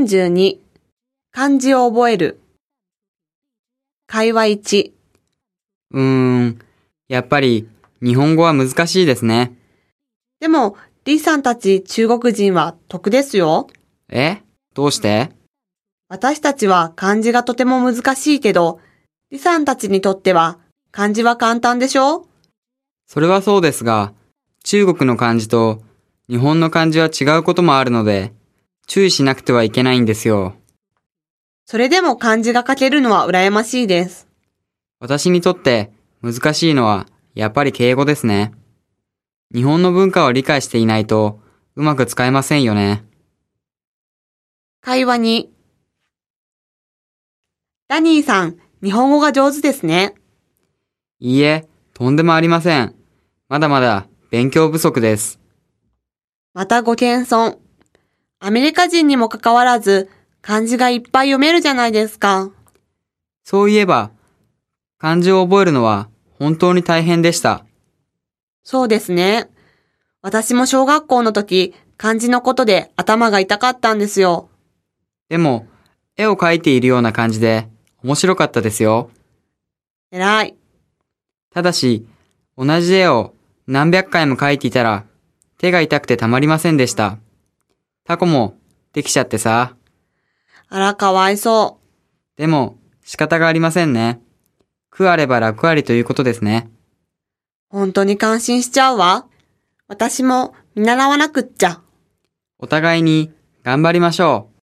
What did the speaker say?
42漢字を覚える。会話1うーん、やっぱり日本語は難しいですね。でも、李さんたち中国人は得ですよ。え？どうして？私たちは漢字がとても難しいけど、李さんたちにとっては漢字は簡単でしょ？それはそうですが、中国の漢字と日本の漢字は違うこともあるので、注意しなくてはいけないんですよ。それでも漢字が書けるのは羨ましいです。私にとって難しいのはやっぱり敬語ですね。日本の文化を理解していないとうまく使えませんよね。会話2ダニーさん、日本語が上手ですね。いいえ、とんでもありません。まだまだ勉強不足です。またご謙遜。アメリカ人にもかかわらず、漢字がいっぱい読めるじゃないですか。そういえば、漢字を覚えるのは本当に大変でした。そうですね。私も小学校の時、漢字のことで頭が痛かったんですよ。でも、絵を描いているような感じで面白かったですよ。偉い。ただし、同じ絵を何百回も描いていたら手が痛くてたまりませんでした。タコもできちゃってさ。あら、かわいそう。でも仕方がありませんね。苦あれば楽ありということですね。本当に感心しちゃうわ。私も見習わなくっちゃ。お互いに頑張りましょう。